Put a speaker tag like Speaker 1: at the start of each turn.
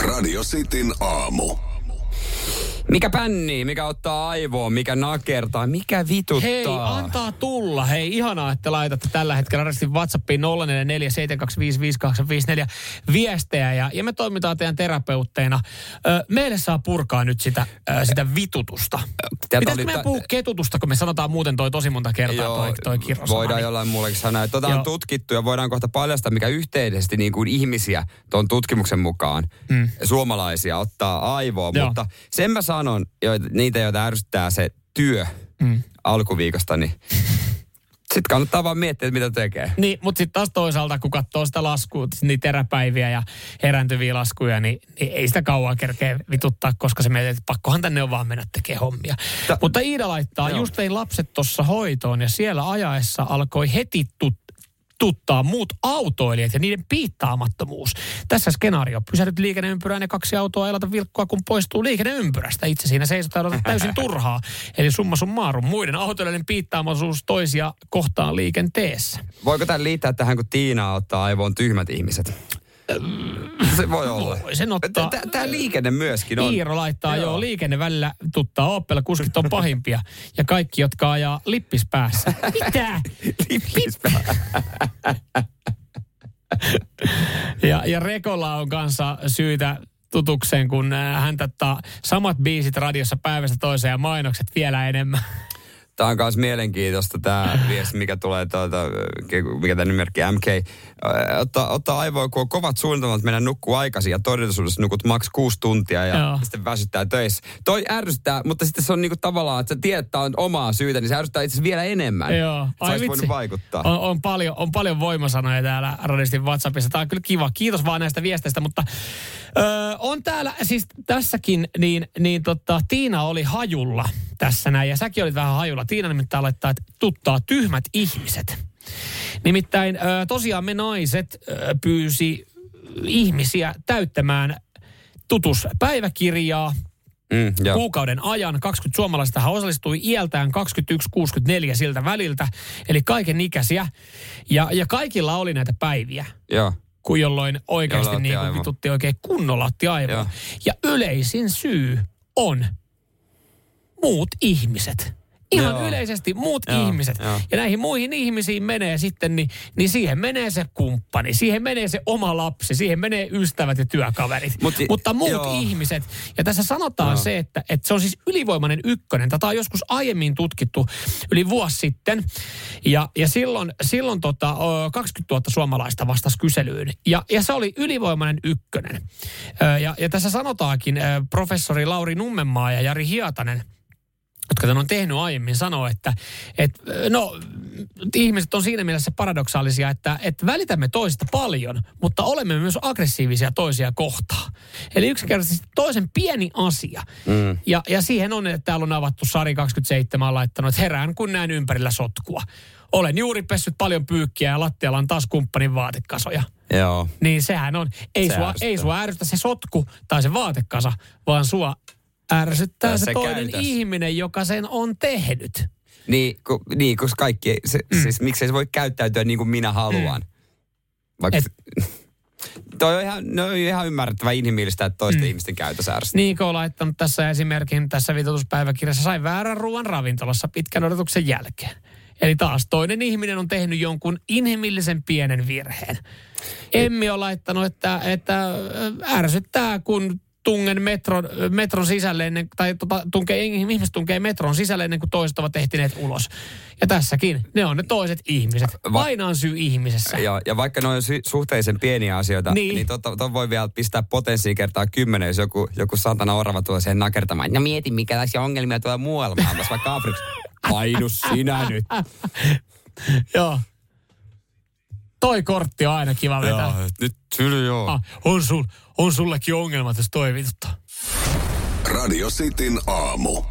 Speaker 1: Radio Cityn aamu.
Speaker 2: Mikä pänni, mikä ottaa aivoon, mikä nakertaa, mikä vituttaa.
Speaker 3: Hei, antaa tulla. Hei, ihanaa, että laitatte tällä hetkellä radistin WhatsAppiin 0447255854 viestejä. Ja, ja me toimitaan teidän terapeutteina. Ö, meille saa purkaa nyt sitä, ö, sitä vitutusta. Pitäisikö
Speaker 2: oli
Speaker 3: meidän
Speaker 2: tä-
Speaker 3: puhua ketutusta, kun me sanotaan muuten toi tosi monta kertaa toi, toi kirosana.
Speaker 2: voidaan jollain muullekin sanoa. Tota on
Speaker 3: Joo.
Speaker 2: tutkittu ja voidaan kohta paljastaa, mikä yhteisesti niin kuin ihmisiä tuon tutkimuksen mukaan mm. suomalaisia ottaa aivoon.
Speaker 3: Joo.
Speaker 2: Mutta sen mä sanon, joita, niitä joita ärsyttää se työ mm. alkuviikosta, niin sitten kannattaa vaan miettiä, että mitä tekee.
Speaker 3: Niin, mutta sitten taas toisaalta, kun katsoo sitä laskua, niitä eräpäiviä ja herääntyviä laskuja, niin, niin ei sitä kauan kerkeä vituttaa, koska se mietit, että pakkohan tänne on vaan mennä tekemään hommia.
Speaker 2: Ta-
Speaker 3: mutta Iida laittaa,
Speaker 2: Joo.
Speaker 3: just vein lapset tuossa hoitoon ja siellä ajaessa alkoi heti tut, tuttaa muut autoilijat ja niiden piittaamattomuus. Tässä skenaario. Pysähdyt liikenneympyrään ja kaksi autoa ei laita vilkkoa, kun poistuu liikenneympyrästä. Itse siinä seisotaan odotat täysin turhaa. Eli summa summarum. Muiden autoilijoiden piittaamattomuus toisia kohtaan liikenteessä.
Speaker 2: Voiko tämän liittää tähän, kun Tiina ottaa aivoon tyhmät ihmiset? Se voi olla.
Speaker 3: Voi sen ottaa.
Speaker 2: Tämä liikenne myöskin on.
Speaker 3: Iiro laittaa
Speaker 2: Joo.
Speaker 3: joo. liikenne välillä tuttaa Opel, kuskit on pahimpia. Ja kaikki, jotka ajaa lippis päässä. Mitä? ja, ja Rekolla on kanssa syytä tutukseen, kun äh, hän tättää samat biisit radiossa päivästä toiseen ja mainokset vielä enemmän.
Speaker 2: Tämä on myös mielenkiintoista tämä viesti, mikä tulee tuota, mikä tämä nimerkki MK. Ottaa, ottaa aivoin, kun on kovat suunnitelmat mennä nukkuu aikaisin ja todellisuudessa nukut maks kuusi tuntia ja
Speaker 3: Joo.
Speaker 2: sitten väsyttää töissä. Toi ärsyttää, mutta sitten se on niinku tavallaan, että sä tiedät, että on omaa syytä, niin se ärsyttää itse vielä enemmän.
Speaker 3: Joo.
Speaker 2: Se olisi voinut vaikuttaa.
Speaker 3: On, on, paljon, on paljon voimasanoja täällä Radistin WhatsAppissa. Tämä on kyllä kiva. Kiitos vaan näistä viesteistä, mutta öö, on täällä, siis tässäkin, niin, niin tota, Tiina oli hajulla tässä näin, ja säkin olit vähän hajulla. Tiina nimittäin laittaa, että tuttaa tyhmät ihmiset. Nimittäin tosiaan me naiset pyysi ihmisiä täyttämään tutuspäiväkirjaa,
Speaker 2: Mm, joo.
Speaker 3: kuukauden ajan. 20 suomalaista osallistui iältään 21-64 siltä väliltä, eli kaiken ikäisiä. Ja, ja kaikilla oli näitä päiviä,
Speaker 2: joo.
Speaker 3: kun jolloin oikeasti niin kuin vitutti oikein kunnolla otti aivoa.
Speaker 2: Joo.
Speaker 3: Ja yleisin syy on muut ihmiset. Ihan
Speaker 2: Joo.
Speaker 3: yleisesti muut
Speaker 2: Joo,
Speaker 3: ihmiset.
Speaker 2: joo.
Speaker 3: Ja näihin muihin ihmisiin menee sitten, niin, niin siihen menee se kumppani, siihen menee se oma lapsi, siihen menee ystävät ja työkaverit.
Speaker 2: Mut-
Speaker 3: Mutta muut
Speaker 2: joo.
Speaker 3: ihmiset. Ja tässä sanotaan
Speaker 2: Joo.
Speaker 3: se, että, että se on siis ylivoimainen ykkönen. Tätä on joskus aiemmin tutkittu yli vuosi sitten. Ja, ja silloin, silloin tota, ö, 20 000 suomalaista vastasi kyselyyn. Ja, ja se oli ylivoimainen ykkönen. Ja, ja tässä sanotaankin professori Lauri Nummenmaa ja Jari Hiatanen, jotka tämän on tehnyt aiemmin, sanoo, että, että no, ihmiset on siinä mielessä paradoksaalisia, että, että välitämme toisista paljon, mutta olemme myös aggressiivisia toisia kohtaan. Eli yksinkertaisesti toisen pieni asia. Mm. Ja, ja siihen on, että täällä on avattu Sari 27 on laittanut, että herään kun näen ympärillä sotkua. Olen juuri pessyt paljon pyykkiä ja lattialla on taas kumppanin vaatekasoja.
Speaker 2: Joo.
Speaker 3: Niin sehän on, ei,
Speaker 2: Se
Speaker 3: sua, ei sua ärsytä se sotku tai se vaatekasa, vaan sua ärsyttää se,
Speaker 2: se
Speaker 3: toinen
Speaker 2: käytös.
Speaker 3: ihminen, joka sen on tehnyt.
Speaker 2: Niin, kun, niin koska kaikki, se, mm. siis miksei se voi käyttäytyä niin kuin minä haluan. Vaikka,
Speaker 3: Et-
Speaker 2: toi on ihan, no, ihan ymmärrettävä inhimillistä, että toisten mm. ihmisten käytös ärsyttää.
Speaker 3: Niiko on laittanut tässä esimerkin tässä vitutuspäiväkirjassa, sai väärän ruoan ravintolassa pitkän odotuksen jälkeen. Eli taas toinen ihminen on tehnyt jonkun inhimillisen pienen virheen. Emmi on laittanut, että, että ärsyttää, kun tungen metron, metron sisälle ennen, tai tota, tunkee, ihmiset tunkee metron sisälle ennen kuin toiset ovat ehtineet ulos. Ja tässäkin, ne on ne toiset ihmiset.
Speaker 2: Va-
Speaker 3: Aina on syy ihmisessä.
Speaker 2: Ja, ja vaikka ne on sy- suhteellisen pieniä asioita, Niin. niin, tota, ton voi vielä pistää potenssiin kertaa kymmenen, jos joku, joku satana orava tulee siihen nakertamaan. No mieti, mikälaisia ongelmia tulee muualla maailmassa, vaikka Afrikassa. Painu sinä nyt.
Speaker 3: Joo. Toi kortti on aina kiva vetää.
Speaker 2: Joo, nyt syly joo.
Speaker 3: Ah, on, sul, on sullekin ongelmat, jos toi vituttaa.
Speaker 1: Radio Cityn aamu.